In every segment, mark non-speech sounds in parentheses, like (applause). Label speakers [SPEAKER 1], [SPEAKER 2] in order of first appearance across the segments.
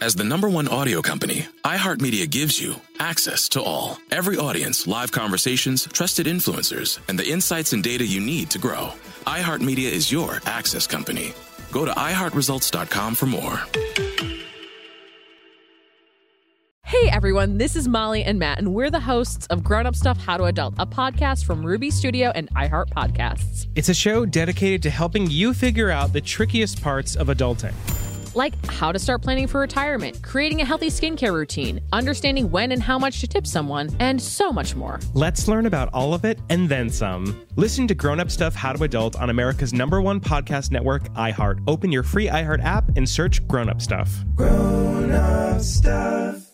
[SPEAKER 1] As the number one audio company, iHeartMedia gives you access to all. Every audience, live conversations, trusted influencers, and the insights and data you need to grow. iHeartMedia is your access company. Go to iHeartResults.com for more.
[SPEAKER 2] Hey everyone, this is Molly and Matt, and we're the hosts of Grown Up Stuff How to Adult, a podcast from Ruby Studio and iHeart Podcasts.
[SPEAKER 3] It's a show dedicated to helping you figure out the trickiest parts of adulting.
[SPEAKER 2] Like how to start planning for retirement, creating a healthy skincare routine, understanding when and how much to tip someone, and so much more.
[SPEAKER 3] Let's learn about all of it and then some. Listen to Grown Up Stuff How to Adult on America's number one podcast network, iHeart. Open your free iHeart app and search Grown Up Stuff.
[SPEAKER 4] Grown up stuff.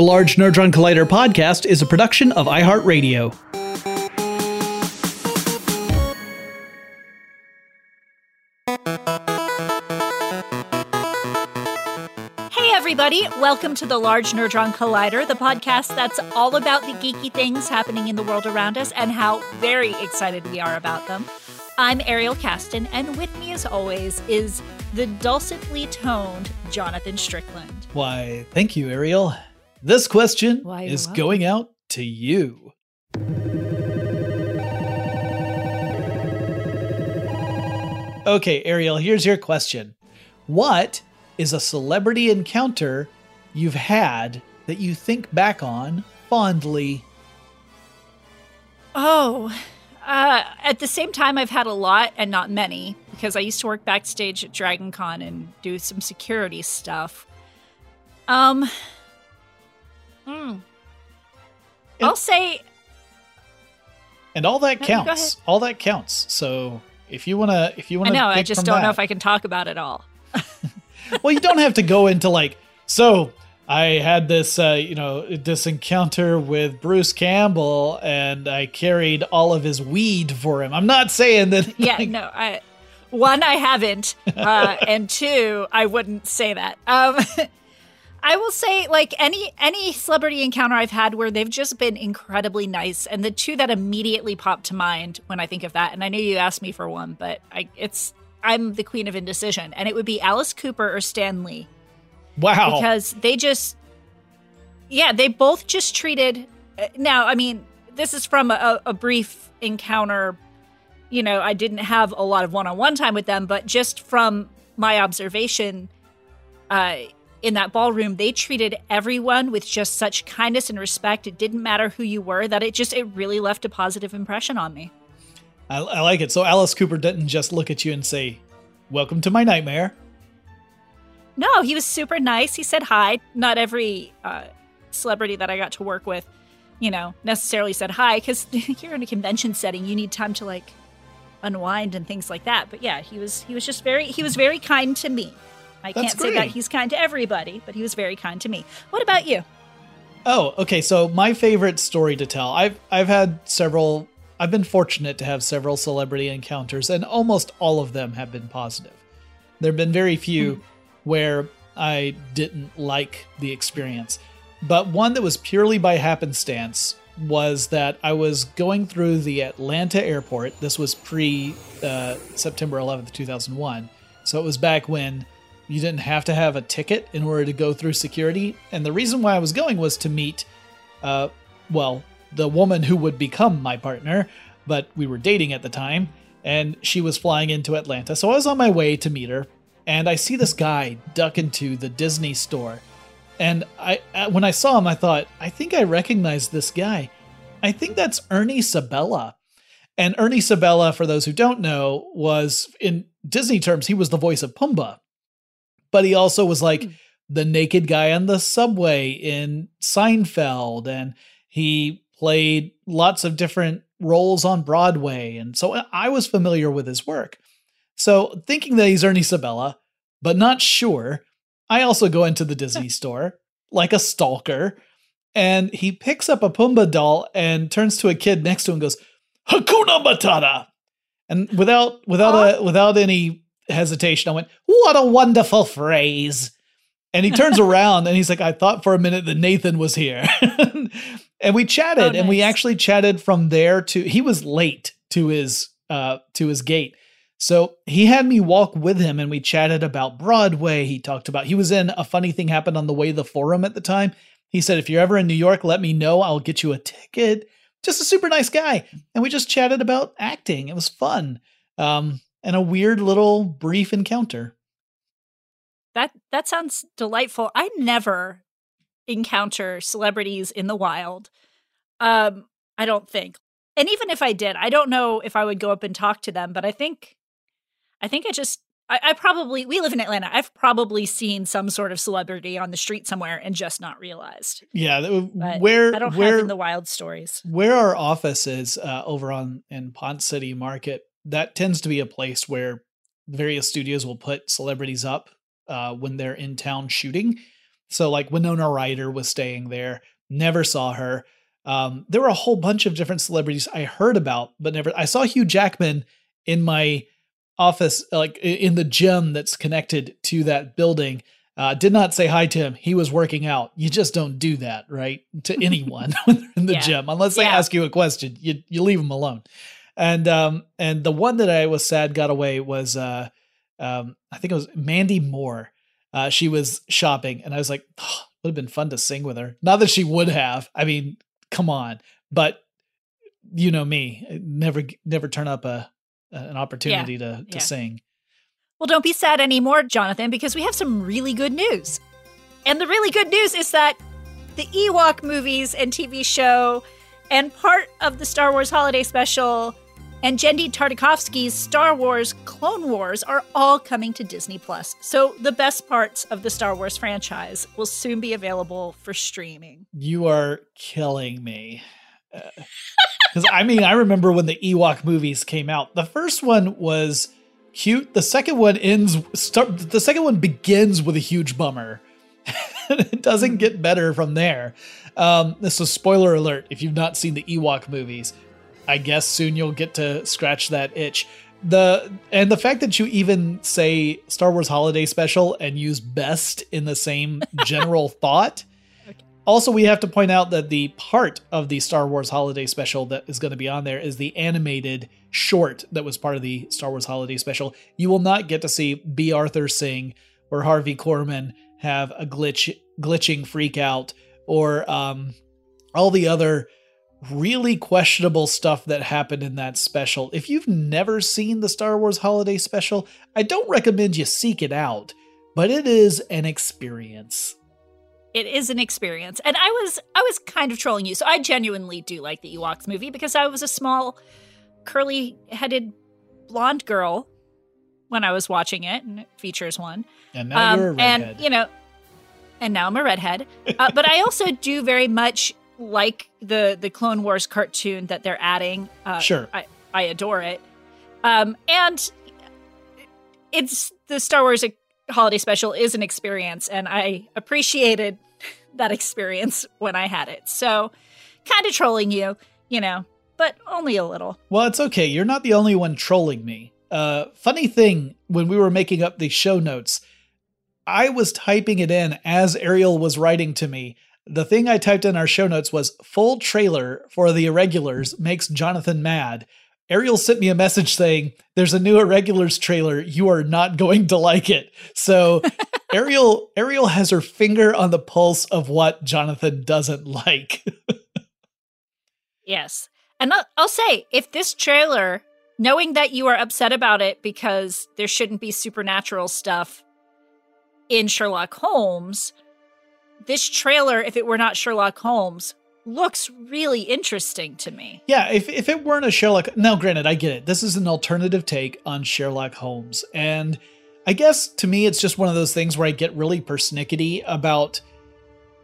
[SPEAKER 5] The Large Nerdron Collider podcast is a production of iHeartRadio.
[SPEAKER 6] Hey, everybody. Welcome to the Large Nerdron Collider, the podcast that's all about the geeky things happening in the world around us and how very excited we are about them. I'm Ariel Casten, and with me, as always, is the dulcetly toned Jonathan Strickland.
[SPEAKER 5] Why, thank you, Ariel. This question
[SPEAKER 6] Why,
[SPEAKER 5] is going out to you. Okay, Ariel, here's your question. What is a celebrity encounter you've had that you think back on fondly?
[SPEAKER 6] Oh, uh, at the same time, I've had a lot and not many because I used to work backstage at Dragon Con and do some security stuff. Um, hmm. I'll say
[SPEAKER 5] And all that
[SPEAKER 6] No,
[SPEAKER 5] counts. All that counts. So if you wanna, if you wanna,
[SPEAKER 6] know. I just don't know if I can talk about it all. (laughs)
[SPEAKER 5] well, you don't have to go into like, so I had this, uh, you know, this encounter with Bruce Campbell and I carried all of his weed for him. I'm not saying that. (laughs)
[SPEAKER 6] Yeah,
[SPEAKER 5] like,
[SPEAKER 6] no. I one, I haven't, uh, and two, I wouldn't say that. Um, (laughs) I will say, like any any celebrity encounter I've had where they've just been incredibly nice, and the two that immediately pop to mind when I think of that, and I know you asked me for one, but I it's I'm the queen of indecision, and it would be Alice Cooper or Stan Lee
[SPEAKER 5] Wow.
[SPEAKER 6] because they just yeah they both just treated uh, now i mean this is from a, a brief encounter you know i didn't have a lot of one-on-one time with them but just from my observation uh, in that ballroom they treated everyone with just such kindness and respect it didn't matter who you were that it just it really left a positive impression on me
[SPEAKER 5] I, I like it. So Alice Cooper didn't just look at you and say, "Welcome to my nightmare."
[SPEAKER 6] No, he was super nice. He said hi. Not every uh, celebrity that I got to work with, you know, necessarily said hi because (laughs) you're in a convention setting. You need time to like unwind and things like that. But yeah, he was he was just very he was very kind to me. I
[SPEAKER 5] That's
[SPEAKER 6] can't say that he's kind to everybody, but he was very kind to me. What about you?
[SPEAKER 5] Oh, okay. So my favorite story to tell. I've I've had several. I've been fortunate to have several celebrity encounters, and almost all of them have been positive. There have been very few where I didn't like the experience, but one that was purely by happenstance was that I was going through the Atlanta airport. This was pre uh, September 11th, 2001. So it was back when you didn't have to have a ticket in order to go through security. And the reason why I was going was to meet, uh, well, the woman who would become my partner, but we were dating at the time, and she was flying into Atlanta. So I was on my way to meet her. and I see this guy duck into the Disney store. And I, uh, when I saw him, I thought, I think I recognize this guy. I think that's Ernie Sabella. And Ernie Sabella, for those who don't know, was in Disney terms, he was the voice of Pumbaa. But he also was like mm. the naked guy on the subway in Seinfeld. And he played lots of different roles on Broadway. And so I was familiar with his work. So thinking that he's Ernie Sabella, but not sure, I also go into the (laughs) Disney store like a stalker, and he picks up a Pumbaa doll and turns to a kid next to him and goes, Hakuna Matata. And without without a without any hesitation, I went, What a wonderful phrase. And he turns (laughs) around and he's like, I thought for a minute that Nathan was here. (laughs) and we chatted, oh, nice. and we actually chatted from there to he was late to his uh to his gate. So he had me walk with him and we chatted about Broadway. He talked about, he was in A Funny Thing Happened on the Way to the Forum at the time. He said, if you're ever in New York, let me know. I'll get you a ticket. Just a super nice guy. And we just chatted about acting. It was fun. Um, and a weird little brief encounter.
[SPEAKER 6] That that sounds delightful. I never encounter celebrities in the wild. Um, I don't think. And even if I did, I don't know if I would go up and talk to them, but I think I think I just I, I, probably we live in Atlanta. I've probably seen some sort of celebrity on the street somewhere and just not realized.
[SPEAKER 5] Yeah, but where
[SPEAKER 6] I don't
[SPEAKER 5] where,
[SPEAKER 6] have in the wild stories.
[SPEAKER 5] Where our office is uh, over on in Ponce City Market, that tends to be a place where various studios will put celebrities up uh, when they're in town shooting. So like Winona Ryder was staying there. Never saw her. Um, there were a whole bunch of different celebrities I heard about, but never. I saw Hugh Jackman in my office, like in the gym that's connected to that building. Uh, did not say hi to him. He was working out. You just don't do that, right? To anyone (laughs) in the yeah. gym, unless they yeah. ask you a question, you you leave them alone. And um and the one that I was sad got away was uh um I think it was Mandy Moore. Uh, she was shopping, and I was like, oh, would have been fun to sing with her. Not that she would have. I mean, come on, but you know me, never never turn up a an opportunity yeah. to to yeah. sing.
[SPEAKER 6] Well, don't be sad anymore, Jonathan, because we have some really good news. And the really good news is that the Ewok movies and TV show and part of the Star Wars holiday special and Genndy Tartakovsky's Star Wars Clone Wars are all coming to Disney Plus. So the best parts of the Star Wars franchise will soon be available for streaming.
[SPEAKER 5] You are killing me. Because uh, I mean, I remember when the Ewok movies came out. The first one was cute. The second one ends. Start. The second one begins with a huge bummer. (laughs) it doesn't get better from there. Um, this is spoiler alert. If you've not seen the Ewok movies, I guess soon you'll get to scratch that itch. The and the fact that you even say Star Wars Holiday Special and use best in the same (laughs) general thought. Also, we have to point out that the part of the Star Wars Holiday Special that is going to be on there is the animated short that was part of the Star Wars Holiday Special. You will not get to see Bea Arthur sing or Harvey Korman have a glitch glitching freak out or um, all the other really questionable stuff that happened in that special. If you've never seen the Star Wars Holiday Special, I don't recommend you seek it out, but it is an experience.
[SPEAKER 6] It is an experience. And I was I was kind of trolling you. So I genuinely do like the Ewoks movie because I was a small curly-headed blonde girl when I was watching it and it features one.
[SPEAKER 5] And now um, you're a redhead.
[SPEAKER 6] And you know, and now I'm a redhead. Uh, but I also (laughs) do very much like the the Clone Wars cartoon that they're adding.
[SPEAKER 5] Uh, sure,
[SPEAKER 6] I, I adore it. Um, and it's the Star Wars holiday special is an experience, and I appreciated (laughs) that experience when I had it. So, kind of trolling you, you know, but only a little.
[SPEAKER 5] Well, it's okay. You're not the only one trolling me. Uh, funny thing, when we were making up the show notes, I was typing it in as Ariel was writing to me the thing I typed in our show notes was full trailer for the irregulars makes Jonathan mad. Ariel sent me a message saying, There's a new irregulars trailer. You are not going to like it. So (laughs) Ariel Ariel has her finger on the pulse of what Jonathan doesn't like.
[SPEAKER 6] yes. And I'll, I'll say, if this trailer knowing that you are upset about it because there shouldn't be supernatural stuff in Sherlock Holmes, this trailer, if it were not Sherlock Holmes, looks really interesting to me.
[SPEAKER 5] Yeah, if, if it weren't a Sherlock, now granted, I get it. This is an alternative take on Sherlock Holmes. And I guess to me, it's just one of those things where I get really persnickety about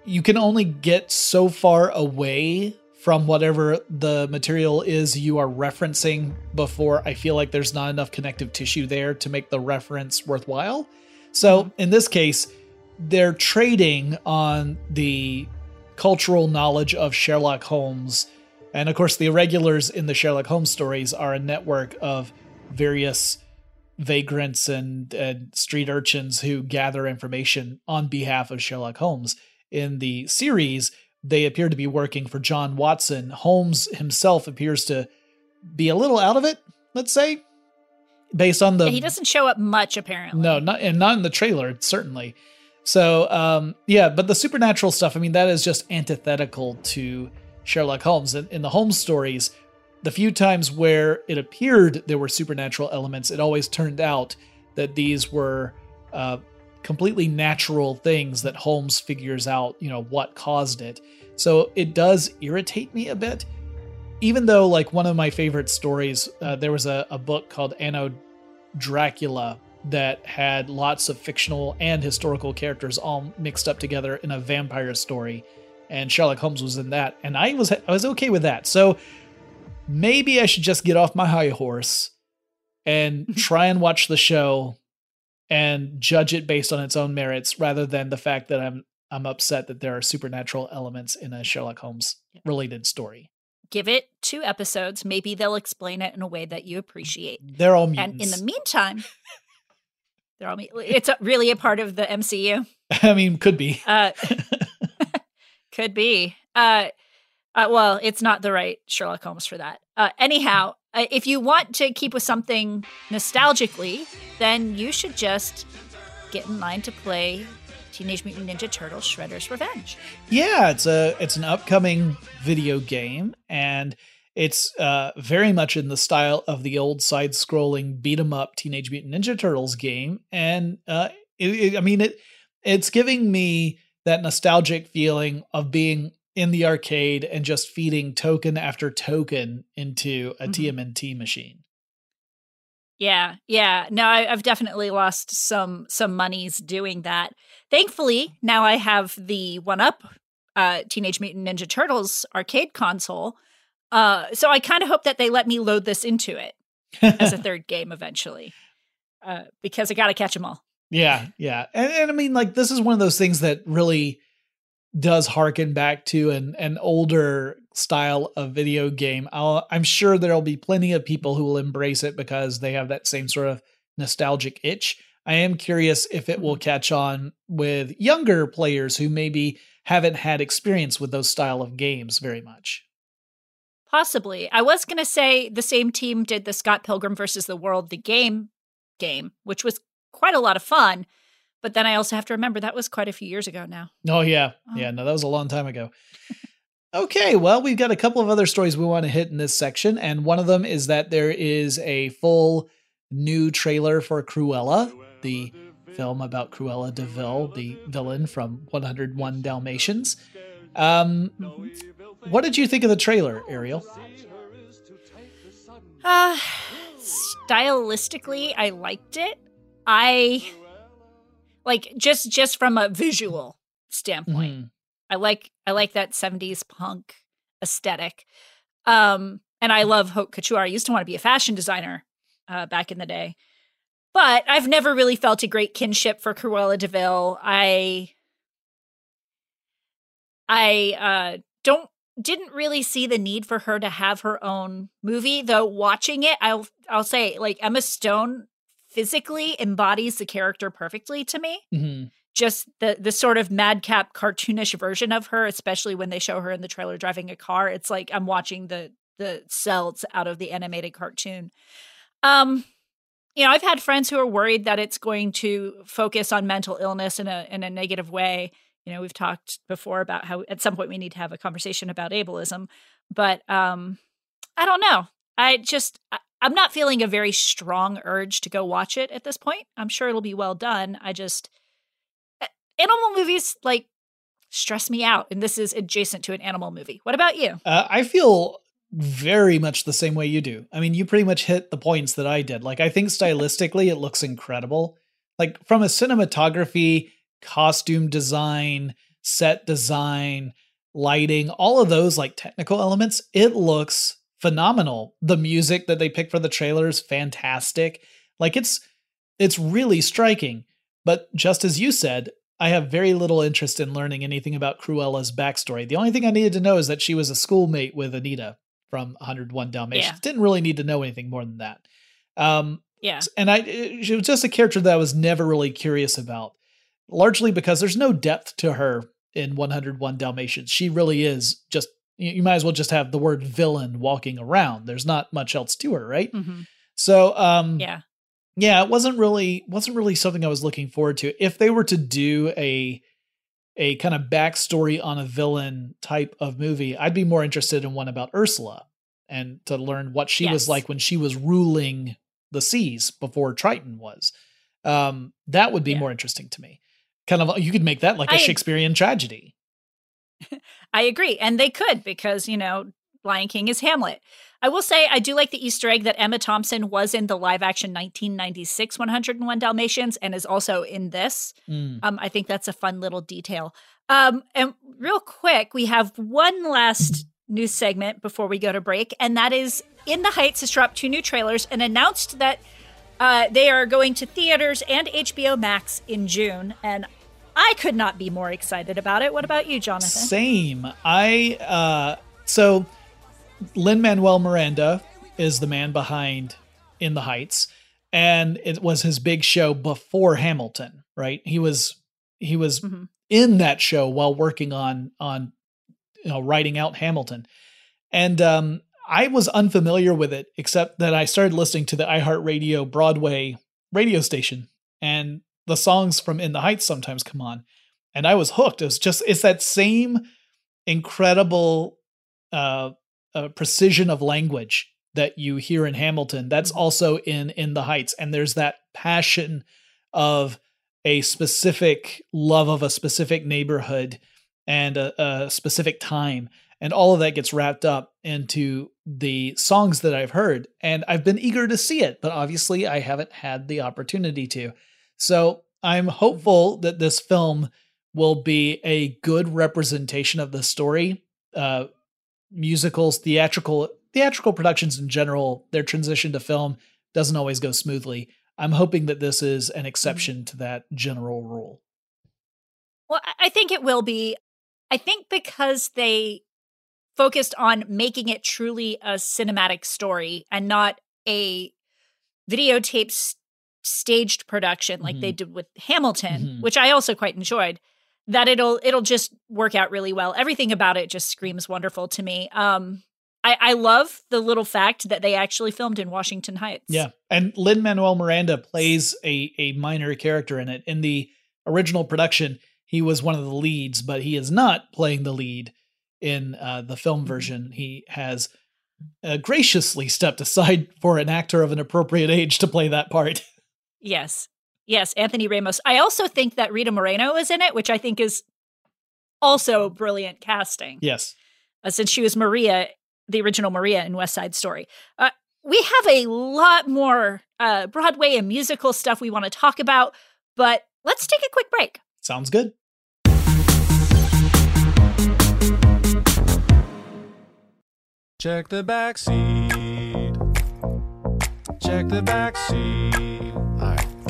[SPEAKER 5] you can only get so far away from whatever the material is you are referencing before I feel like there's not enough connective tissue there to make the reference worthwhile. So mm-hmm. in this case, they're trading on the cultural knowledge of Sherlock Holmes. And of course, the irregulars in the Sherlock Holmes stories are a network of various vagrants and, and street urchins who gather information on behalf of Sherlock Holmes. In the series, they appear to be working for John Watson. Holmes himself appears to be a little out of it, let's say, based on the.
[SPEAKER 6] Yeah, he doesn't show up much, apparently.
[SPEAKER 5] No, not and not in the trailer, certainly. So, um, yeah, but the supernatural stuff, I mean, that is just antithetical to Sherlock Holmes. In, in the Holmes stories, the few times where it appeared there were supernatural elements, it always turned out that these were uh, completely natural things that Holmes figures out, you know, what caused it. So it does irritate me a bit. Even though, like, one of my favorite stories, uh, there was a, a book called Anno Dracula that had lots of fictional and historical characters all mixed up together in a vampire story and Sherlock Holmes was in that and I was I was okay with that. So maybe I should just get off my high horse and (laughs) try and watch the show and judge it based on its own merits rather than the fact that I'm I'm upset that there are supernatural elements in a Sherlock Holmes related story.
[SPEAKER 6] Give it two episodes. Maybe they'll explain it in a way that you appreciate.
[SPEAKER 5] They're all mutants.
[SPEAKER 6] And in the meantime, (laughs) they're all it's a, really a part of the MCU.
[SPEAKER 5] I mean, could be.
[SPEAKER 6] Uh, (laughs) could be. Uh, uh, well, it's not the right Sherlock Holmes for that. Uh, anyhow, uh, if you want to keep with something nostalgically, then you should just get in line to play Teenage Mutant Ninja Turtles: Shredder's Revenge.
[SPEAKER 5] Yeah, it's a it's an upcoming video game, and it's uh, very much in the style of the old side-scrolling beat 'em up Teenage Mutant Ninja Turtles game, and uh, it, it, I mean it. It's giving me that nostalgic feeling of being in the arcade and just feeding token after token into a mm-hmm. TMNT machine.
[SPEAKER 6] Yeah, yeah. No, I, have definitely lost some some monies doing that. Thankfully, now I have the one up uh, Teenage Mutant Ninja Turtles arcade console. Uh, so I kind of hope that they let me load this into it as a (laughs) third game eventually, uh, because I got to catch them all.
[SPEAKER 5] Yeah, yeah, and, and I mean, like this is one of those things that really does harken back to an an older style of video game. I'll, I'm sure there'll be plenty of people who will embrace it because they have that same sort of nostalgic itch. I am curious if it will mm-hmm. catch on with younger players who maybe haven't had experience with those style of games very much.
[SPEAKER 6] Possibly. I was going to say the same team did the Scott Pilgrim versus the World the game game, which was quite a lot of fun. But then I also have to remember that was quite a few years ago now.
[SPEAKER 5] Oh yeah. Oh. Yeah, no that was a long time ago. okay, well, we've got a couple of other stories we want to hit in this section and one of them is that there is a full new trailer for Cruella, the film about Cruella de Vil, the villain from 101 Dalmatians. Um, what did you think of the trailer, Ariel?
[SPEAKER 6] Uh, (sighs) stylistically, I liked it. I like just just from a visual standpoint. Mm-hmm. I like I like that 70s punk aesthetic. Um and I love haute couture. I used to want to be a fashion designer uh, back in the day. But I've never really felt a great kinship for Cruella de Vil. I I uh, don't didn't really see the need for her to have her own movie, though watching it, I'll I'll say like Emma Stone physically embodies the character perfectly to me. Mm-hmm. Just the the sort of madcap cartoonish version of her, especially when they show her in the trailer driving a car. It's like I'm watching the the cells out of the animated cartoon. Um, you know, I've had friends who are worried that it's going to focus on mental illness in a in a negative way. You know, we've talked before about how at some point we need to have a conversation about ableism, but um, I don't know. I just I'm not feeling a very strong urge to go watch it at this point. I'm sure it'll be well done. I just uh, animal movies like stress me out, and this is adjacent to an animal movie. What about you?
[SPEAKER 5] Uh, I feel very much the same way you do. I mean, you pretty much hit the points that I did. Like, I think stylistically, it looks incredible. Like, from a cinematography, costume design, set design, lighting, all of those like technical elements, it looks phenomenal. The music that they pick for the trailer is fantastic. Like, it's it's really striking. But just as you said, I have very little interest in learning anything about Cruella's backstory. The only thing I needed to know is that she was a schoolmate with Anita from 101 Dalmatians.
[SPEAKER 6] Yeah.
[SPEAKER 5] Didn't really need to know anything more than that. Um,
[SPEAKER 6] Yeah.
[SPEAKER 5] and I, she was just a character that I was never really curious about, largely because there's no depth to her in 101 Dalmatians. She really is just, you, might as well just have the word villain walking around. There's not much else to her, right?
[SPEAKER 6] hmm
[SPEAKER 5] So, um,
[SPEAKER 6] Yeah.
[SPEAKER 5] yeah, it wasn't really wasn't really something I was looking forward to. If they were to do a a kind of backstory on a villain type of movie, I'd be more interested in one about Ursula and to learn what she was like when she was ruling the seas before Triton was. Um, that would be
[SPEAKER 6] Yeah.
[SPEAKER 5] more interesting to me. Kind of, you could make that like a
[SPEAKER 6] I-
[SPEAKER 5] Shakespearean tragedy. (laughs)
[SPEAKER 6] I agree. And they could because, you know, Lion King is Hamlet. I will say I do like the Easter egg that Emma Thompson was in the live action 1996 101 Dalmatians and is also in this.
[SPEAKER 5] Mm.
[SPEAKER 6] Um, I think that's a fun little detail. Um, and real quick, we have one last news segment before we go to break, and that is In the Heights has dropped two new trailers and announced that uh, they are going to theaters and HBO Max in June. And I could not be more excited about it. What about you, Jonathan?
[SPEAKER 5] Same. I uh so Lin Manuel Miranda is the man behind In the Heights, and it was his big show before Hamilton, right? He was he was
[SPEAKER 6] Mhm.
[SPEAKER 5] in that show while working on on you know writing out Hamilton. And um I was unfamiliar with it except that I started listening to the iHeartRadio Broadway radio station and the songs from In the Heights sometimes come on and I was hooked. It was just it's that same incredible uh, uh precision of language that you hear in Hamilton. That's also in In the Heights and there's that passion of a specific love of a specific neighborhood and a, a specific time and all of that gets wrapped up into the songs that I've heard and I've been eager to see it but obviously I haven't had the opportunity to so I'm hopeful that this film will be a good representation of the story uh musicals theatrical theatrical productions in general their transition to film doesn't always go smoothly. I'm hoping that this is an exception to that general rule.
[SPEAKER 6] Well, I- think it will be. I think because they focused on making it truly a cinematic story and not a videotape staged production like they did with Hamilton,
[SPEAKER 5] Mhm.
[SPEAKER 6] which I also quite enjoyed. That it'll it'll just work out really well. Everything about it just screams wonderful to me. Um, I, I love the little fact that they actually filmed in Washington Heights.
[SPEAKER 5] Yeah, and Lin Manuel Miranda plays a a minor character in it. In the original production, he was one of the leads, but he is not playing the lead in uh, the film version. He has uh, graciously stepped aside for an actor of an appropriate age to play that part. (laughs)
[SPEAKER 6] Yes. Yes, Anthony Ramos. I also think that Rita Moreno is in it, which I think is also brilliant casting.
[SPEAKER 5] yes.
[SPEAKER 6] uh, since she was Maria, the original Maria in West Side Story. Uh, we have a lot more uh, Broadway and musical stuff we want to talk about, but let's take a quick break.
[SPEAKER 5] Sounds good.
[SPEAKER 4] Check the back seat. Check the back seat.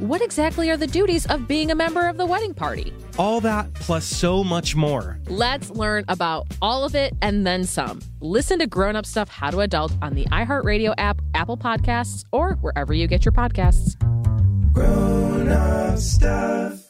[SPEAKER 2] what exactly are the duties of being a member of the wedding party?
[SPEAKER 3] All that plus so much more.
[SPEAKER 2] Let's learn about all of it and then some. Listen to Grown Up Stuff How to Adult on the iHeartRadio app, Apple Podcasts, or wherever you get your podcasts.
[SPEAKER 4] Grown up stuff.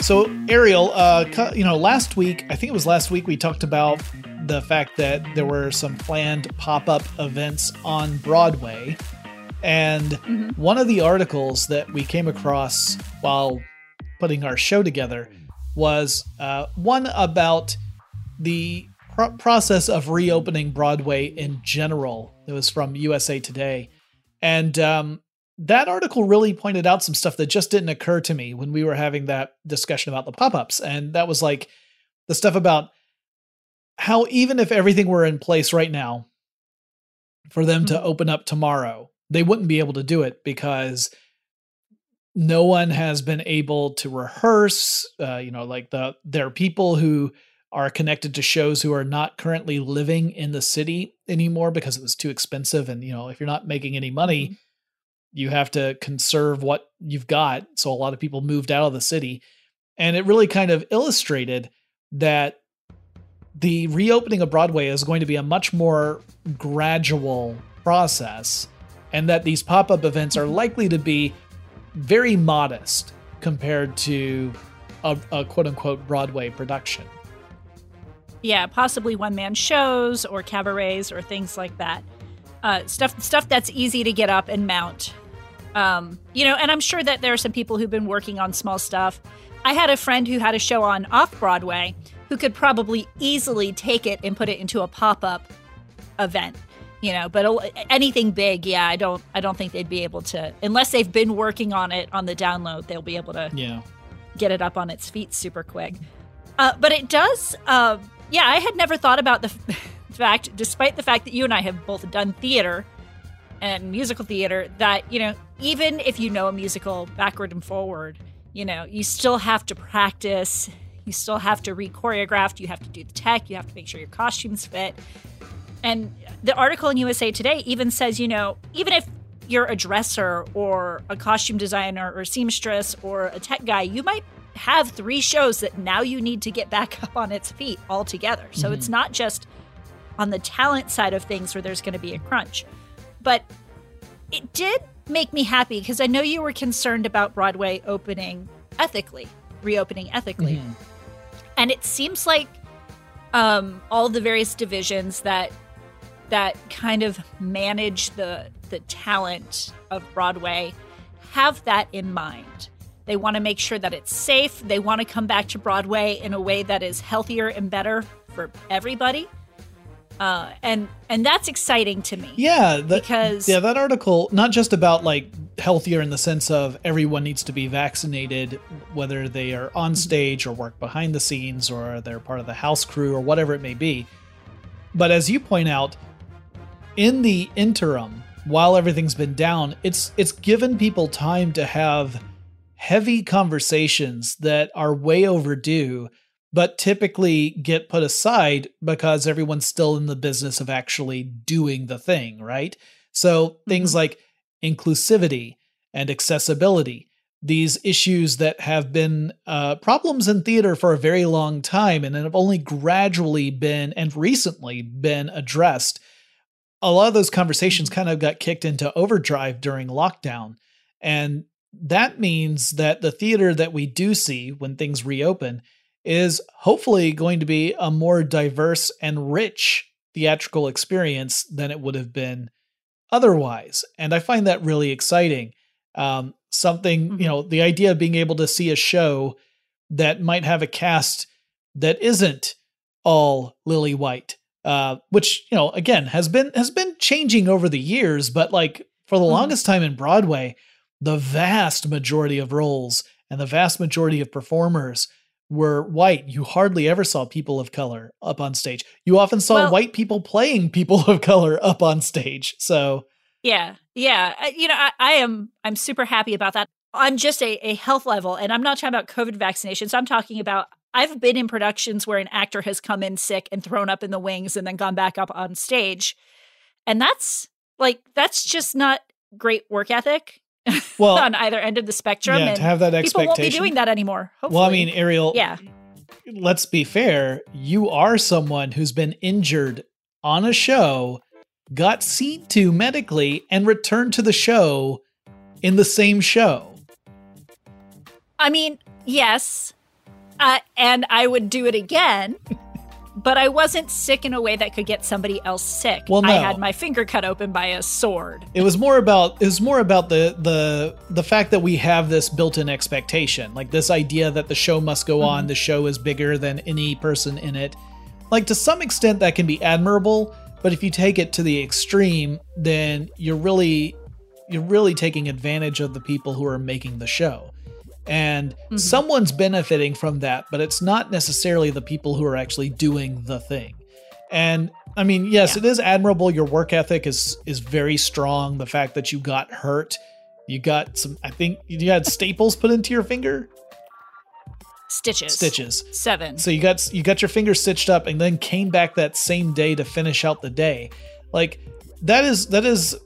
[SPEAKER 5] So Ariel, uh, you know, last week I think it was last week we talked about the fact that there were some planned pop-up events on Broadway, and one of the articles that we came across while putting our show together was uh, one about the pro- process of reopening Broadway in general. It was from USA Today, and um, that article really pointed out some stuff that just didn't occur to me when we were having that discussion about the pop-ups. And that was like the stuff about how even if everything were in place right now for them to open up tomorrow they wouldn't be able to do it because no one has been able to rehearse uh, you know like the there are people who are connected to shows who are not currently living in the city anymore because it was too expensive and you know if you're not making any money you have to conserve what you've got. So a lot of people moved out of the city. And it really kind of illustrated that the reopening of Broadway is going to be a much more gradual process, and that these pop up events are likely to be very modest compared to a, a quote unquote Broadway production.
[SPEAKER 6] Yeah, possibly one man shows or cabarets or things like that. Uh, stuff stuff that's easy to get up and mount. Um, you know, and I'm sure that there are some people who've been working on small stuff. I had a friend who had a show on off Broadway who could probably easily take it and put it into a pop up event. You know, but anything big, yeah, I don't, I don't think they'd be able to, unless they've been working on it on the download. They'll be able to
[SPEAKER 5] Yeah.
[SPEAKER 6] get it up on its feet super quick. Uh, but it does, uh, yeah, I had never thought about the f- (laughs) fact, despite the fact that you and I have both done theater and musical theater, that, you know, even if you know a musical backward and forward, you know, you still have to practice, you still have to re choreograph, you have to do the tech, you have to make sure your costumes fit. And the article in USA Today even says, you know, even if you're a dresser or a costume designer or seamstress or a tech guy, you might have three shows that now you need to get back (laughs) up on its feet altogether. So mm-hmm. it's not just on the talent side of things where there's going to be a crunch. But it did make me happy because I know you were concerned about Broadway opening ethically, reopening ethically. And it seems like um, all the various divisions that that kind of manage the the talent of Broadway have that in mind. They want to make sure that it's safe. They want to come back to Broadway in a way that is healthier and better for everybody. Uh, and and that's exciting to me.
[SPEAKER 5] Yeah, that,
[SPEAKER 6] because
[SPEAKER 5] yeah, that article not just about like healthier in the sense of everyone needs to be vaccinated, whether they are on stage or work behind the scenes or they're part of the house crew or whatever it may be. But as you point out, in the interim, while everything's been down, it's it's given people time to have heavy conversations that are way overdue but typically get put aside because everyone's still in the business of actually doing the thing, right? So things like inclusivity and accessibility, these issues that have been uh, problems in theater for a very long time and have only gradually been and recently been addressed. A lot of those conversations kind of got kicked into overdrive during lockdown. And that means that the theater that we do see when things reopen is hopefully going to be a more diverse and rich theatrical experience than it would have been otherwise. And I find that really exciting. Um, something, you know, the idea of being able to see a show that might have a cast that isn't all lily white, uh, which, you know, again, has been has been changing over the years, but like for the longest time in Broadway, the vast majority of roles and the vast majority of performers were white. You hardly ever saw people of color up on stage. You often saw
[SPEAKER 6] Well-
[SPEAKER 5] white people playing people of color up on stage. So,
[SPEAKER 6] Yeah, yeah. You know, I, I am. I'm super happy about that on just a, a health level, and I'm not talking about COVID vaccinations. I'm talking about I've been in productions where an actor has come in sick and thrown up in the wings and then gone back up on stage, and that's like that's just not great work ethic. (laughs)
[SPEAKER 5] Well,
[SPEAKER 6] on either end of the spectrum,
[SPEAKER 5] yeah,
[SPEAKER 6] and
[SPEAKER 5] to have that expectation.
[SPEAKER 6] people won't be doing that anymore. Hopefully.
[SPEAKER 5] well, I mean, Ariel,
[SPEAKER 6] yeah.
[SPEAKER 5] let's be fair. You are someone who's been injured on a show, got seen to medically, and returned to the show in the same show.
[SPEAKER 6] I mean, yes, uh, and I would do it again. (laughs) But I wasn't sick in a way that could get somebody else sick.
[SPEAKER 5] Well,
[SPEAKER 6] I had my finger cut open by a sword.
[SPEAKER 5] It was more about it was more about the the the fact that we have this built-in expectation, like this idea that the show must go on, mm-hmm. the show is bigger than any person in it. Like to some extent that can be admirable, but if you take it to the extreme, then you're really you're really taking advantage of the people who are making the show. And mm-hmm. someone's benefiting from that, but it's not necessarily the people who are actually doing the thing. And I mean, yes, it is admirable. Your work ethic is is very strong. The fact that you got hurt, you got some. I think you had staples put into your finger.
[SPEAKER 6] Stitches.
[SPEAKER 5] Stitches.
[SPEAKER 6] Seven.
[SPEAKER 5] So you got you got your finger stitched up, and then came back that same day to finish out the day. Like that is that is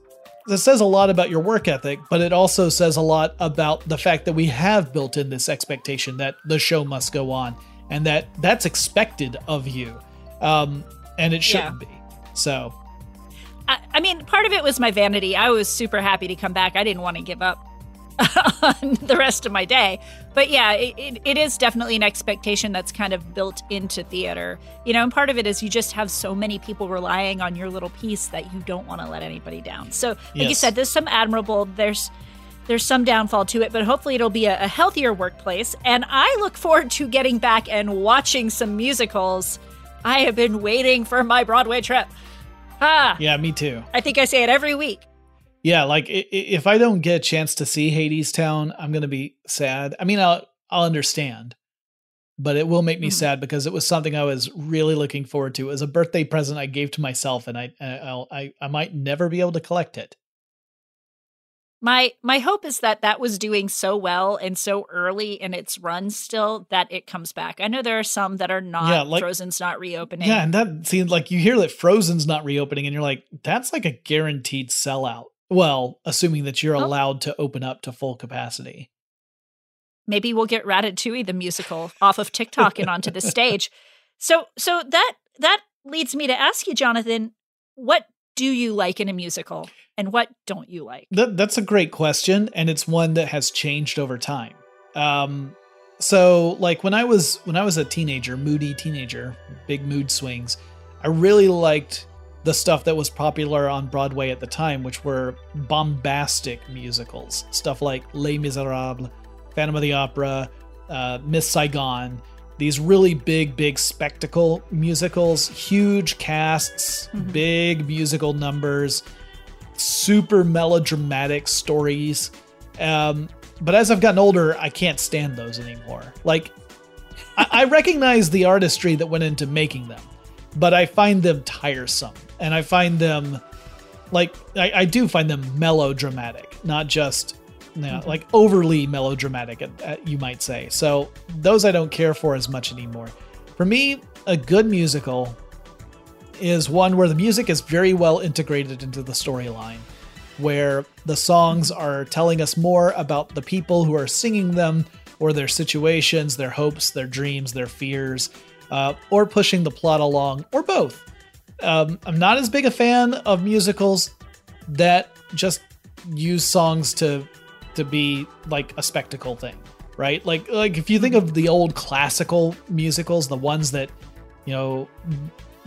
[SPEAKER 5] that says a lot about your work ethic, but it also says a lot about the fact that we have built in this expectation that the show must go on, and that that's expected of you, um, and it shouldn't be. So
[SPEAKER 6] I, I mean, part of it was my vanity. I was super happy to come back. I didn't want to give up (laughs) on the rest of my day. But yeah, it, it, is definitely an expectation that's kind of built into theater. You know, and part of it is you just have so many people relying on your little piece that you don't want to let anybody down. So, like you said, there's some admirable, there's there's some downfall to it, but hopefully it'll be a, a healthier workplace. And I look forward to getting back and watching some musicals. I have been waiting for my Broadway trip. Ah,
[SPEAKER 5] yeah, me too.
[SPEAKER 6] I think I say it every week.
[SPEAKER 5] Yeah, like if I don't get a chance to see Hadestown, I'm gonna be sad. I mean, I'll I'll understand, but it will make me mm-hmm. sad because it was something I was really looking forward to. It was a birthday present I gave to myself, and I I I'll, I, I might never be able to collect it.
[SPEAKER 6] My my hope is that that was doing so well and so early in its run still that it comes back. I know there are some that are not
[SPEAKER 5] Yeah, like-
[SPEAKER 6] Frozen's not reopening.
[SPEAKER 5] Yeah, and that seems like you hear that Frozen's not reopening, and you're like, that's like a guaranteed sellout. Well, assuming that you're allowed to open up to full capacity.
[SPEAKER 6] Maybe we'll get Ratatouille the musical off of TikTok and onto the stage. So so that that leads me to ask you, Jonathan, what do you like in a musical and what don't you like?
[SPEAKER 5] That, that's a great question, and it's one that has changed over time. Um, so, like when I was when I was a teenager, moody teenager, big mood swings, I really liked the stuff that was popular on Broadway at the time, which were bombastic musicals, stuff like Les Miserables, Phantom of the Opera, uh, Miss Saigon. These really big, big spectacle musicals, huge casts, big musical numbers super melodramatic stories. Um, but as I've gotten older, I can't stand those anymore. Like, I, I recognize the artistry that went into making them, but I find them tiresome. And I find them, like, I, I do find them melodramatic, not just, you know, mm-hmm. like overly melodramatic, you might say. So those I don't care for as much anymore. For me, a good musical is one where the music is very well integrated into the storyline. where the songs mm-hmm. are telling us more about the people who are singing them or their situations, their hopes, their dreams, their fears, uh, or pushing the plot along, or both. Um, I'm not as big a fan of musicals that just use songs to to be like a spectacle thing, right? Like like if you think of the old classical musicals, the ones that you know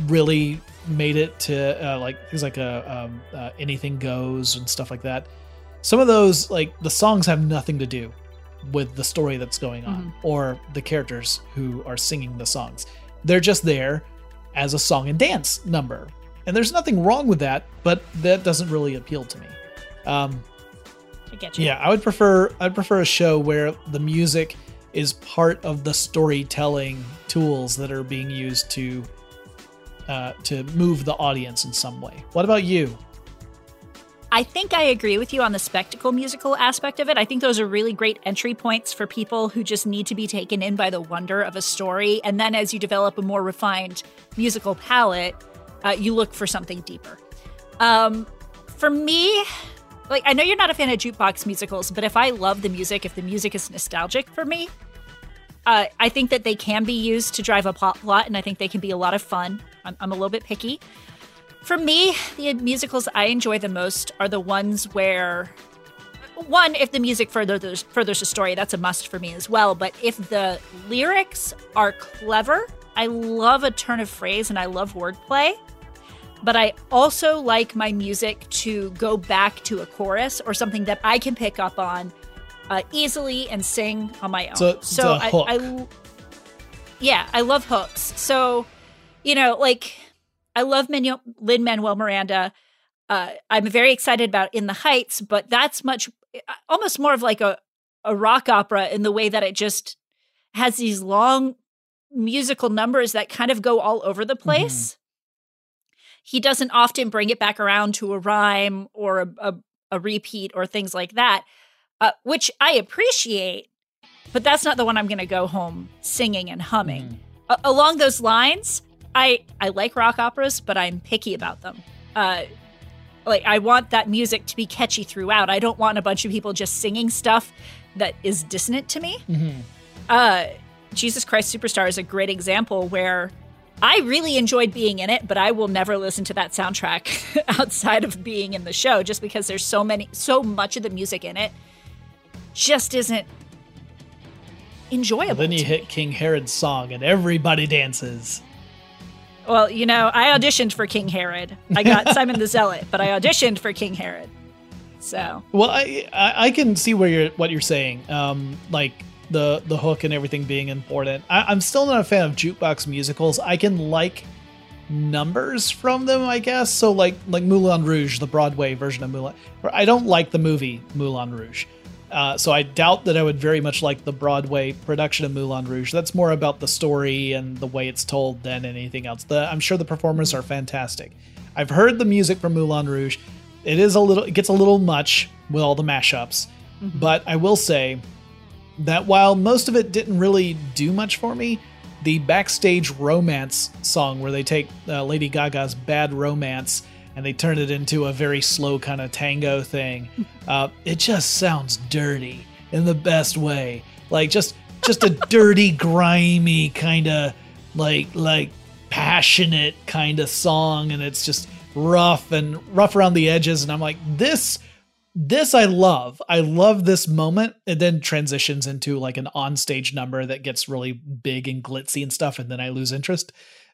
[SPEAKER 5] really made it to uh, like things like uh, um, uh, anything goes and stuff like that. Some of those like the songs have nothing to do with the story that's going on
[SPEAKER 6] Mhm.
[SPEAKER 5] or the characters who are singing the songs. They're just there as a song and dance number. And there's nothing wrong with that, but that doesn't really appeal to me. Um,
[SPEAKER 6] I get you.
[SPEAKER 5] yeah, I would prefer I'd prefer a show where the music is part of the storytelling tools that are being used to uh, to move the audience in some way. What about you?
[SPEAKER 6] I think I agree with you on the spectacle musical aspect of it. I think those are really great entry points for people who just need to be taken in by the wonder of a story. And then as you develop a more refined musical palette, uh, you look for something deeper. Um, for me, like, I know you're not a fan of jukebox musicals, but if I love the music, if the music is nostalgic for me, uh, I think that they can be used to drive a plot, and I think they can be a lot of fun. I'm, I'm a little bit picky. For me, the musicals I enjoy the most are the ones where, one, if the music furthers furthers the story, that's a must for me as well. But if the lyrics are clever, I love a turn of phrase and I love wordplay. But I also like my music to go back to a chorus or something that I can pick up on uh, easily and sing on my own.
[SPEAKER 5] So a
[SPEAKER 6] I. I yeah, I love hooks. So, you know, like I love Lin Manuel Miranda. Uh, I'm very excited about In the Heights, but that's much almost more of like a a rock opera in the way that it just has these long musical numbers that kind of go all over the place. He doesn't often bring it back around to a rhyme or a, a, a repeat or things like that, uh, which I appreciate. But that's not the one I'm going to go home singing and humming. A- along those lines, I I like rock operas, but I'm picky about them. Uh, like I want that music to be catchy throughout. I don't want a bunch of people just singing stuff that is dissonant to me. Uh, Jesus Christ Superstar is a great example where I really enjoyed being in it, but I will never listen to that soundtrack (laughs) outside of being in the show just because there's so many so much of the music in it just isn't enjoyable.
[SPEAKER 5] then you hit King Herod's song and everybody dances.
[SPEAKER 6] Well, you know, I auditioned for King Herod. I got (laughs) Simon the Zealot, but I auditioned for King Herod. So,
[SPEAKER 5] Well, I I, I can see where you're what you're saying. Um, like the the hook and everything being important. I, I'm still not a fan of jukebox musicals. I can like numbers from them, I guess. So like like Moulin Rouge, the Broadway version of Moulin. I don't like the movie Moulin Rouge. Uh, so I doubt that I would very much like the Broadway production of Moulin Rouge. That's more about the story and the way it's told than anything else. The, I'm sure the performers are fantastic. I've heard the music from Moulin Rouge. It is a little, it gets a little much with all the mashups, but I will say that while most of it didn't really do much for me, the backstage romance song where they take uh, Lady Gaga's "Bad Romance" and they turn it into a very slow kind of tango thing. (laughs) Uh, it just sounds dirty in the best way, like just just a dirty, (laughs) grimy kind of like like passionate kind of song, and it's just rough and rough around the edges. And I'm like, this this I love. I love this moment. It then transitions into like an onstage number that gets really big and glitzy and stuff, and then I lose interest.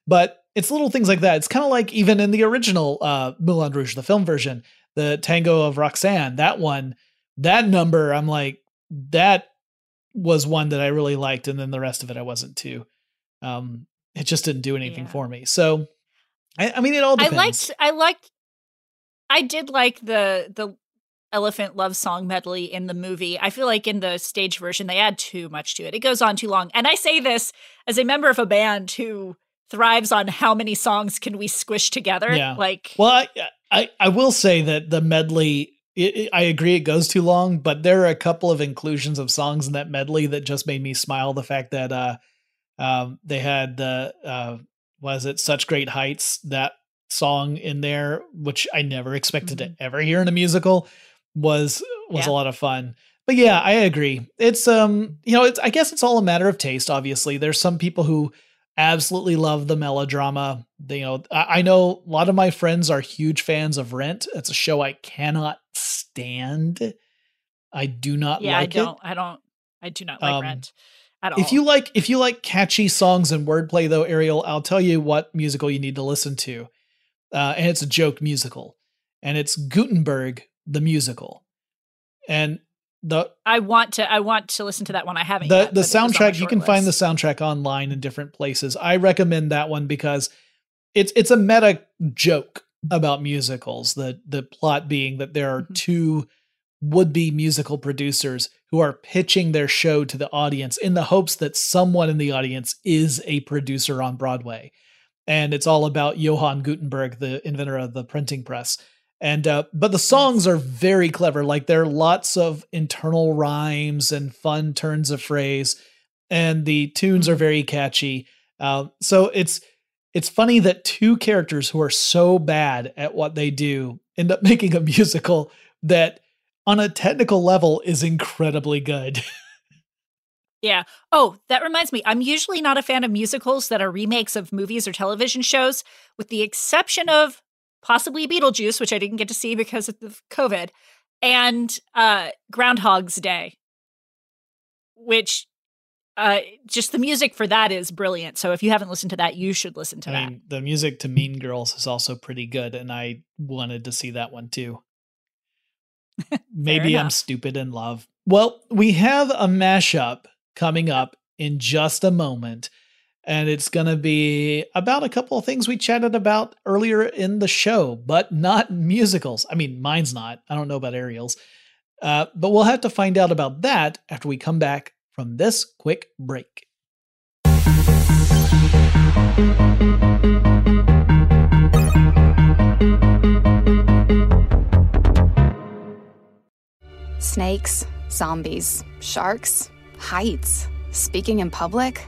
[SPEAKER 5] But it's little things like that. It's kind of like even in the original uh, Moulin Rouge, the film version, the Tango of Roxanne, that one, that number, I'm like, that was one that I really liked, and then the rest of it I wasn't too. Um, it just didn't do anything for me. So, I, I mean, it all depends.
[SPEAKER 6] I liked I liked I did like the the elephant love song medley in the movie. I feel like in the stage version they add too much to it. It goes on too long. And I say this as a member of a band who thrives on how many songs can we squish together.
[SPEAKER 5] Yeah.
[SPEAKER 6] Like
[SPEAKER 5] well, I, I I will say that the medley. It, it- I agree it goes too long, but there are a couple of inclusions of songs in that medley that just made me smile. The fact that uh, um, they had the uh, was it such great heights that song in there, which I never expected to ever hear in a musical, was was
[SPEAKER 6] Yeah.
[SPEAKER 5] a lot of fun. But yeah, I agree. It's um, you know, it's I guess it's all a matter of taste. Obviously, there's some people who absolutely love the melodrama. You know, I, know a lot of my friends are huge fans of Rent. It's a show I cannot stand. I do not
[SPEAKER 6] yeah,
[SPEAKER 5] like
[SPEAKER 6] I don't. I don't. I do not like
[SPEAKER 5] Um,
[SPEAKER 6] Rent at all.
[SPEAKER 5] If you like if you like catchy songs and wordplay though, Ariel, I'll tell you what musical you need to listen to. Uh, and it's a joke musical. And it's Gutenberg the musical. And the
[SPEAKER 6] I want to. I want to listen to that one. I haven't.
[SPEAKER 5] the
[SPEAKER 6] yet,
[SPEAKER 5] the
[SPEAKER 6] but it was on my
[SPEAKER 5] soundtrack you can find the soundtrack online in different places. I recommend that one because it's it's a meta joke about musicals. The the plot being that there are
[SPEAKER 6] Mm-hmm.
[SPEAKER 5] two would be musical producers who are pitching their show to the audience in the hopes that someone in the audience is a producer on Broadway. And it's all about Johann Gutenberg, the inventor of the printing press. And uh, but the songs are very clever. Like there are lots of internal rhymes and fun turns of phrase, and the tunes are very catchy. Uh, so it's it's funny that two characters who are so bad at what they do end up (laughs) making a musical that on a technical level is incredibly good. (laughs)
[SPEAKER 6] Yeah. Oh, that reminds me. I'm usually not a fan of musicals that are remakes of movies or television shows, with the exception of possibly Beetlejuice, which I didn't get to see because of the COVID, and uh, Groundhog's Day, which uh, just the music for that is brilliant. So if you haven't listened to that, you should listen to
[SPEAKER 5] I
[SPEAKER 6] that.
[SPEAKER 5] mean, the music to Mean Girls is also pretty good, and I wanted to see that one too. (laughs) Maybe I'm stupid in love. Well, we have a mashup coming up in just a moment, and it's going to be about a couple of things we chatted about earlier in the show, but not musicals. I mean, mine's not. I don't know about Ariel's. Uh, but we'll have to find out about that after we come back from this quick break.
[SPEAKER 7] Snakes, zombies, sharks, heights, speaking in public.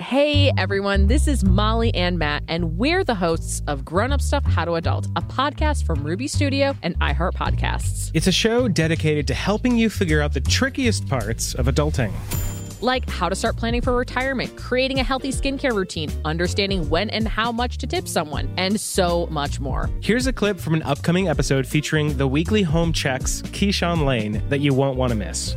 [SPEAKER 2] Hey everyone, this is Molly and Matt, and we're the hosts of Grown Up Stuff How to Adult, a podcast from Ruby Studio and iHeart Podcasts.
[SPEAKER 3] It's a show dedicated to helping you figure out the trickiest parts of adulting.
[SPEAKER 2] Like how to start planning for retirement, creating a healthy skincare routine, understanding when and how much to tip someone, and so much more.
[SPEAKER 3] Here's a clip from an upcoming episode featuring the weekly home checks, Keyshawn Lane, that you won't want to miss.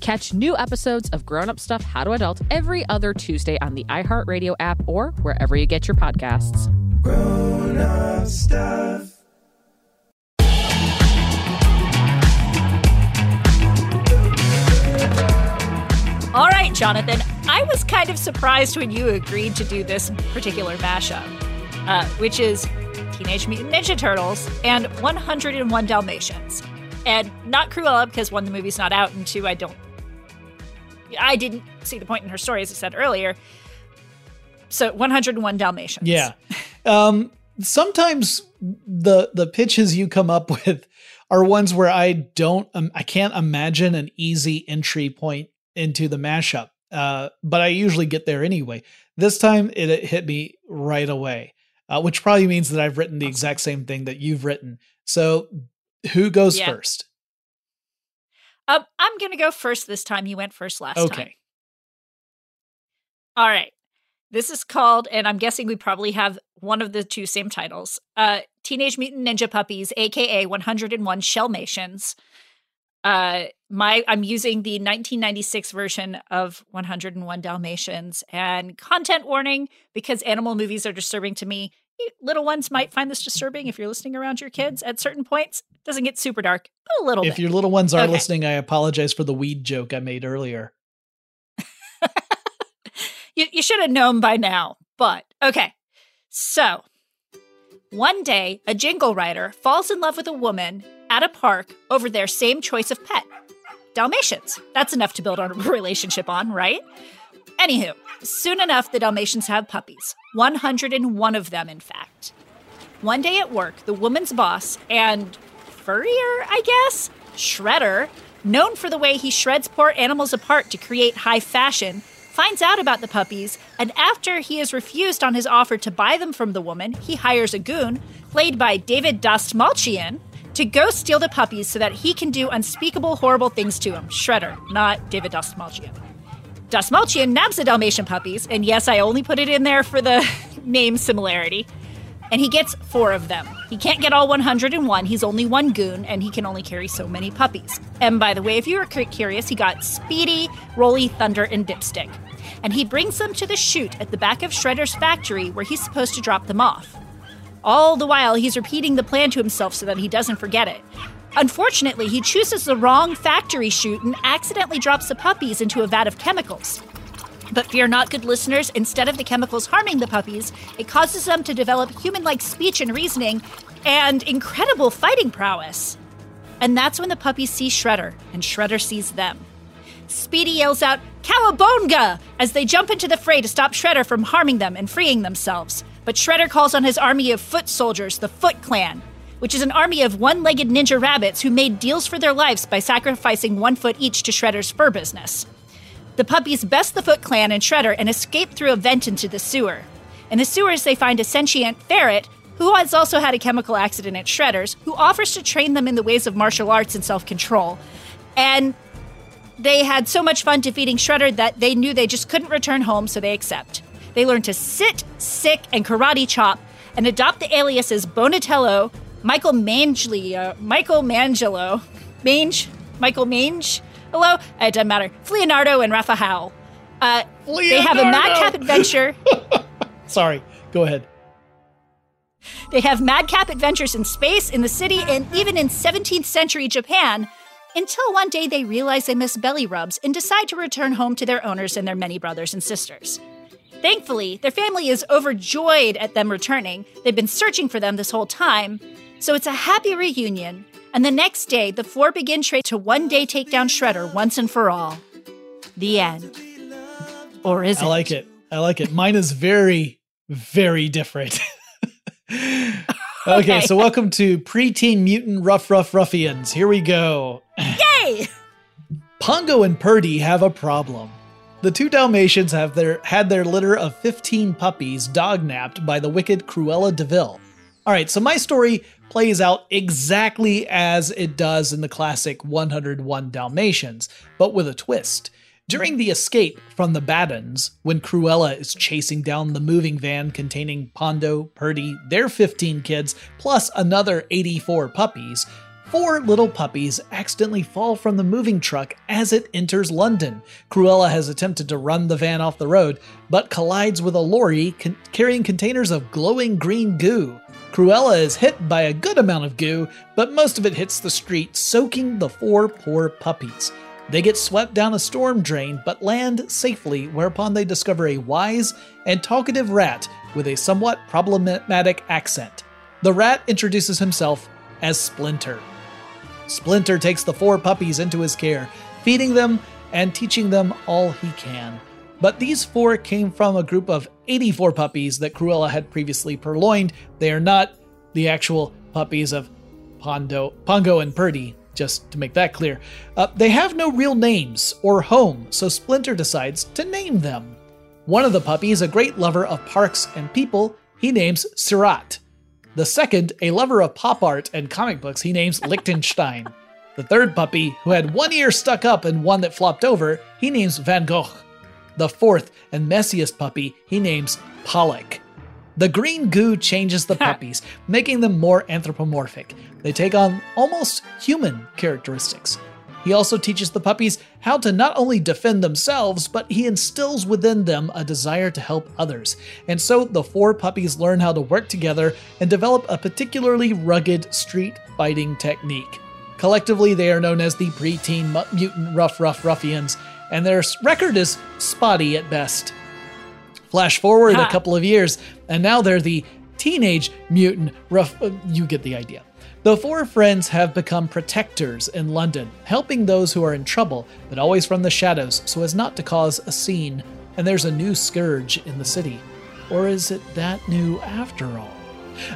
[SPEAKER 2] Catch new episodes of Grown Up Stuff How to Adult every other Tuesday on the iHeartRadio app or wherever you get your podcasts.
[SPEAKER 4] Grown up stuff.
[SPEAKER 6] All right, Jonathan. I was kind of surprised when you agreed to do this particular mashup, uh, which is Teenage Mutant Ninja Turtles and 101 Dalmatians. And not Cruella because one, the movie's not out, and two, I don't. I didn't see the point in her story, as I said earlier. So 101 Dalmatians.
[SPEAKER 5] Yeah. (laughs) Um, sometimes the the pitches you come up (laughs) with are ones where I don't um, I can't imagine an easy entry point into the mashup. Uh, but I usually get there anyway. This time it, it hit me right away, uh, which probably means that I've written the exact same thing that you've written. So who goes
[SPEAKER 6] Yeah.
[SPEAKER 5] first?
[SPEAKER 6] Um, I'm going to go first this time. You went first last time.
[SPEAKER 5] Okay.
[SPEAKER 6] All right. This is called, and I'm guessing we probably have one of the two same titles uh, Teenage Mutant Ninja Puppies, aka 101 Shellmations. Uh, my I'm using the 1996 version of 101 Dalmatians, and content warning because animal movies are disturbing to me. (laughs) Little ones might find this disturbing if you're listening around your kids at certain points. Doesn't get super dark, but a little
[SPEAKER 5] If
[SPEAKER 6] bit.
[SPEAKER 5] your little ones are
[SPEAKER 6] Okay.
[SPEAKER 5] listening, I apologize for the weed joke I made earlier. (laughs)
[SPEAKER 6] you, you should have known by now. But okay. So, one day, a jingle writer falls in love with a woman at a park over their same choice of pet Dalmatians. That's enough to build a (laughs) relationship on, right? Anywho, soon enough, the Dalmatians have puppies 101 of them, in fact. One day at work, the woman's boss and furrier, I guess, Shredder, known for the way he shreds poor animals apart to create high fashion, finds out about the puppies, and after he is refused on his offer to buy them from the woman, he hires a goon, played by David Dastmalchian, to go steal the puppies so that he can do unspeakable, horrible things to them. Shredder, not David Dastmalchian. Dastmalchian nabs the Dalmatian puppies, and yes, I only put it in there for the (laughs) name similarity. And he gets four of them. He can't get all 101. He's only one goon, and he can only carry so many puppies. And by the way, if you were curious, he got Speedy, Rolly, Thunder, and Dipstick. And he brings them to the chute at the back of Shredder's factory where he's supposed to drop them off. All the while, he's repeating the plan to himself so that he doesn't forget it. Unfortunately, he chooses the wrong factory chute and accidentally drops the puppies into a vat of chemicals. But fear not, good listeners, instead of the chemicals harming the puppies, it causes them to develop human like speech and reasoning and incredible fighting prowess. And that's when the puppies see Shredder, and Shredder sees them. Speedy yells out, Cowabunga! as they jump into the fray to stop Shredder from harming them and freeing themselves. But Shredder calls on his army of foot soldiers, the Foot Clan, which is an army of one legged ninja rabbits who made deals for their lives by sacrificing one foot each to Shredder's fur business. The puppies best the Foot Clan and Shredder and escape through a vent into the sewer. In the sewers, they find a sentient ferret who has also had a chemical accident at Shredder's, who offers to train them in the ways of martial arts and self control. And they had so much fun defeating Shredder that they knew they just couldn't return home, so they accept. They learn to sit, sick, and karate chop, and adopt the aliases Donatello, Michael Mangelo, Michael Mangelo, Mange, Michael Mange, hello, it doesn't matter, Leonardo and Raphael. Uh, they have a madcap adventure. (laughs)
[SPEAKER 5] Sorry, go ahead.
[SPEAKER 6] They have madcap adventures in space, in the city, and even in 17th century Japan. Until one day they realize they miss belly rubs and decide to return home to their owners and their many brothers and sisters. Thankfully, their family is overjoyed at them returning. They've been searching for them this whole time, so it's a happy reunion. And the next day, the four begin trade to one day take down Shredder once and for all. The end. Or is
[SPEAKER 5] I
[SPEAKER 6] it?
[SPEAKER 5] I like it. I like it. Mine is very, very different. okay, so (laughs) welcome to Preteen Mutant Rough Rough Ruffians. Here we go.
[SPEAKER 6] Yay!
[SPEAKER 5] Pongo and Purdy have a problem. The two Dalmatians have their had their litter of 15 puppies dognapped by the wicked Cruella de Vil. All right, so my story plays out exactly as it does in the classic 101 Dalmatians, but with a twist. During the escape from the Baduns, when Cruella is chasing down the moving van containing Pondo, Purdy, their 15 kids, plus another 84 puppies, Four little puppies accidentally fall from the moving truck as it enters London. Cruella has attempted to run the van off the road, but collides with a lorry con- carrying containers of glowing green goo. Cruella is hit by a good amount of goo, but most of it hits the street, soaking the four poor puppies. They get swept down a storm drain, but land safely, whereupon they discover a wise and talkative rat with a somewhat problematic accent. The rat introduces himself as Splinter. Splinter takes the four puppies into his care, feeding them and teaching them all he can. But these four came from a group of 84 puppies that Cruella had previously purloined. They are not the actual puppies of Pondo, Pongo and Purdy, just to make that clear. Uh, they have no real names or home, so Splinter decides to name them. One of the puppies, a great lover of parks and people, he names Seurat. The second, a lover of pop art and comic books, he names Lichtenstein. The third puppy, who had one ear stuck up and one that flopped over, he names Van Gogh. The fourth and messiest puppy, he names Pollock. The green goo changes the puppies, making them more anthropomorphic. They take on almost human characteristics. He also teaches the puppies how to not only defend themselves, but he instills within them a desire to help others. And so the four puppies learn how to work together and develop a particularly rugged street fighting technique. Collectively, they are known as the preteen mu- mutant rough rough ruffians, and their record is spotty at best. Flash forward a couple of years, and now they're the teenage mutant rough. uh, you get the idea. The four friends have become protectors in London, helping those who are in trouble, but always from the shadows so as not to cause a scene. And there's a new scourge in the city. Or is it that new after all?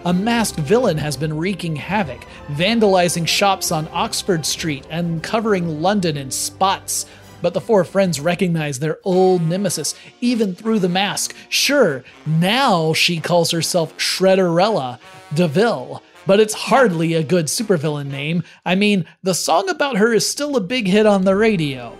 [SPEAKER 5] A masked villain has been wreaking havoc, vandalizing shops on Oxford Street and covering London in spots. But the four friends recognize their old nemesis, even through the mask. Sure, now she calls herself Shredderella DeVille, but it's hardly a good supervillain name. I mean, the song about her is still a big hit on the radio.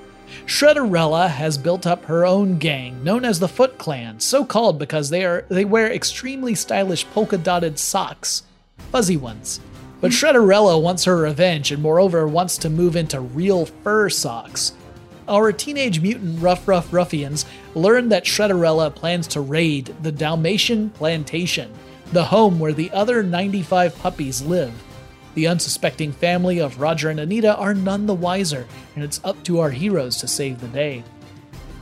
[SPEAKER 5] Shredderella has built up her own gang, known as the Foot Clan, so called because they are they wear extremely stylish polka-dotted socks, fuzzy ones. But Shredderella wants her revenge and moreover wants to move into real fur socks. Our teenage mutant Rough Rough Ruffians learn that Shredderella plans to raid the Dalmatian Plantation, the home where the other 95 puppies live. The unsuspecting family of Roger and Anita are none the wiser, and it's up to our heroes to save the day.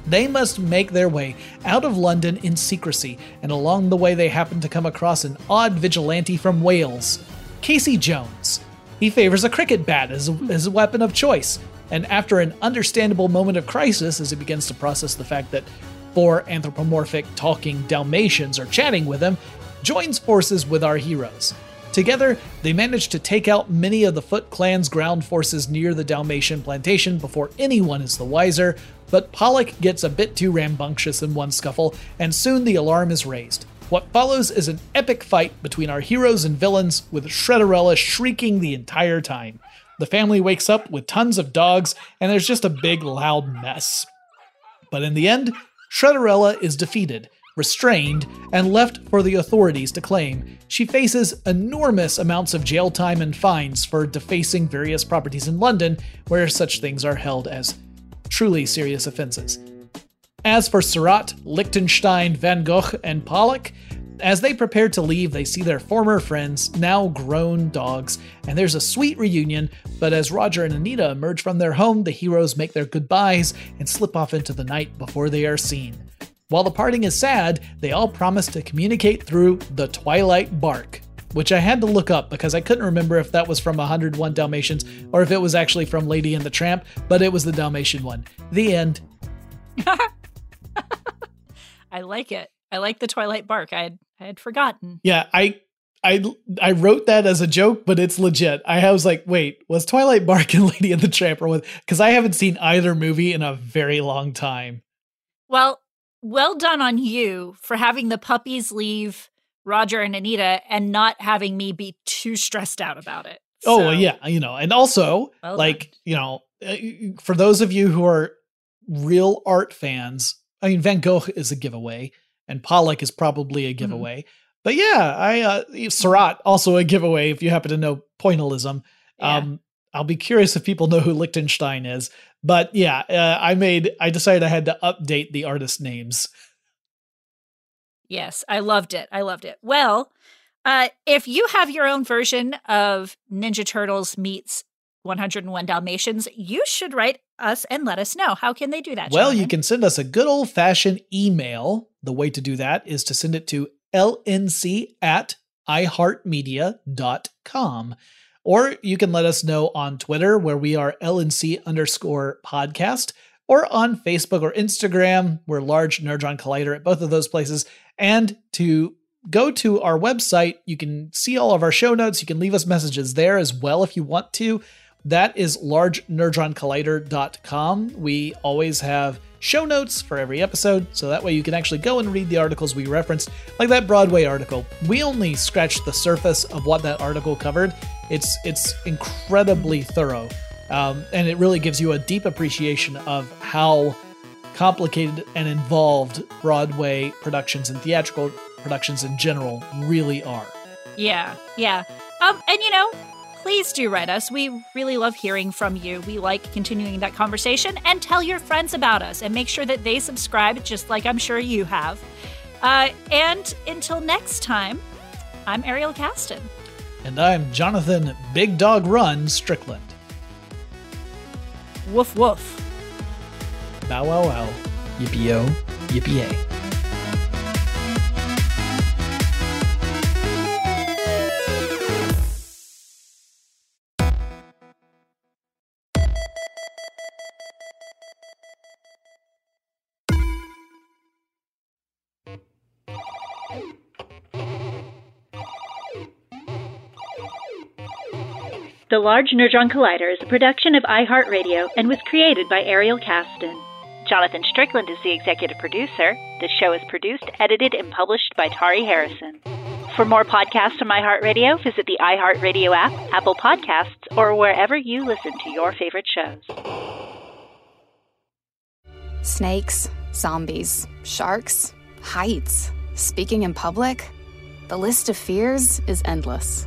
[SPEAKER 5] They must make their way out of London in secrecy, and along the way, they happen to come across an odd vigilante from Wales, Casey Jones. He favors a cricket bat as as a weapon of choice, and after an understandable moment of crisis, as he begins to process the fact that four anthropomorphic talking Dalmatians are chatting with him, joins forces with our heroes. Together, they manage to take out many of the Foot Clan's ground forces near the Dalmatian plantation before anyone is the wiser, but Pollock gets a bit too rambunctious in one scuffle, and soon the alarm is raised. What follows is an epic fight between our heroes and villains, with Shredderella shrieking the entire time. The family wakes up with tons of dogs, and there's just a big, loud mess. But in the end, Shredderella is defeated, restrained, and left for the authorities to claim. She faces enormous amounts of jail time and fines for defacing various properties in London, where such things are held as truly serious offenses. As for Seurat, Lichtenstein, Van Gogh, and Pollock, as they prepare to leave, they see their former friends, now grown dogs, and there's a sweet reunion. But as Roger and Anita emerge from their home, the heroes make their goodbyes and slip off into the night before they are seen. While the parting is sad, they all promise to communicate through the Twilight Bark, which I had to look up because I couldn't remember if that was from 101 Dalmatians or if it was actually from Lady and the Tramp, but it was the Dalmatian one. The end. (laughs)
[SPEAKER 6] I like it. I like the Twilight Bark. I had I had forgotten.
[SPEAKER 5] Yeah, I I I wrote that as a joke, but it's legit. I was like, wait, was Twilight Bark and (laughs) Lady and the Tramp or was because I haven't seen either movie in a very long time.
[SPEAKER 6] Well, well done on you for having the puppies leave Roger and Anita and not having me be too stressed out about it.
[SPEAKER 5] Oh
[SPEAKER 6] So,
[SPEAKER 5] well, yeah, you know, and also
[SPEAKER 6] Well
[SPEAKER 5] like you know, uh, for those of you who are real art fans, I mean, Van Gogh is a giveaway, and Pollock is probably
[SPEAKER 6] Mm-hmm.
[SPEAKER 5] a giveaway. But yeah, I uh, Seurat also a giveaway if you happen to know pointillism. Um, I'll be curious if people know who Lichtenstein is. But yeah, uh, I made I decided I had to update the artist names.
[SPEAKER 6] Yes, I loved it. I loved it. Well, uh, if you have your own version of Ninja Turtles meets 101 Dalmatians, you should write us and let us know. How can they do that?
[SPEAKER 5] Well, you can send us a good old fashioned email. The way to do that is to send it to lnc at iheartmedia.com. Or you can let us know on Twitter, where we are LNC underscore podcast, or on Facebook or Instagram. We're Large Nerdron Collider at both of those places. And to go to our website, you can see all of our show notes. You can leave us messages there as well if you want to. That is largenerdroncollider.com. We always have show notes for every episode, so that way you can actually go and read the articles we referenced, like that Broadway article. We only scratched the surface of what that article covered. It's it's incredibly thorough, um, and it really gives you a deep appreciation of how complicated and involved Broadway productions and theatrical productions in general really are.
[SPEAKER 6] Yeah, yeah. Um, and you know, please do write us. We really love hearing from you. We like continuing that conversation and tell your friends about us and make sure that they subscribe, just like I'm sure you have. Uh, and until next time, I'm Ariel Casten.
[SPEAKER 5] And I'm Jonathan Big Dog Run Strickland.
[SPEAKER 6] Woof woof.
[SPEAKER 5] Bow wow wow. Yippee yo. Yippee yay.
[SPEAKER 8] The Large Nerdron Collider is a production of iHeartRadio and was created by Ariel Casten. Jonathan Strickland is the executive producer. The show is produced, edited, and published by Tari Harrison. For more podcasts from iHeartRadio, visit the iHeartRadio app, Apple Podcasts, or wherever you listen to your favorite shows.
[SPEAKER 7] Snakes, zombies, sharks, heights, speaking in public. The list of fears is endless.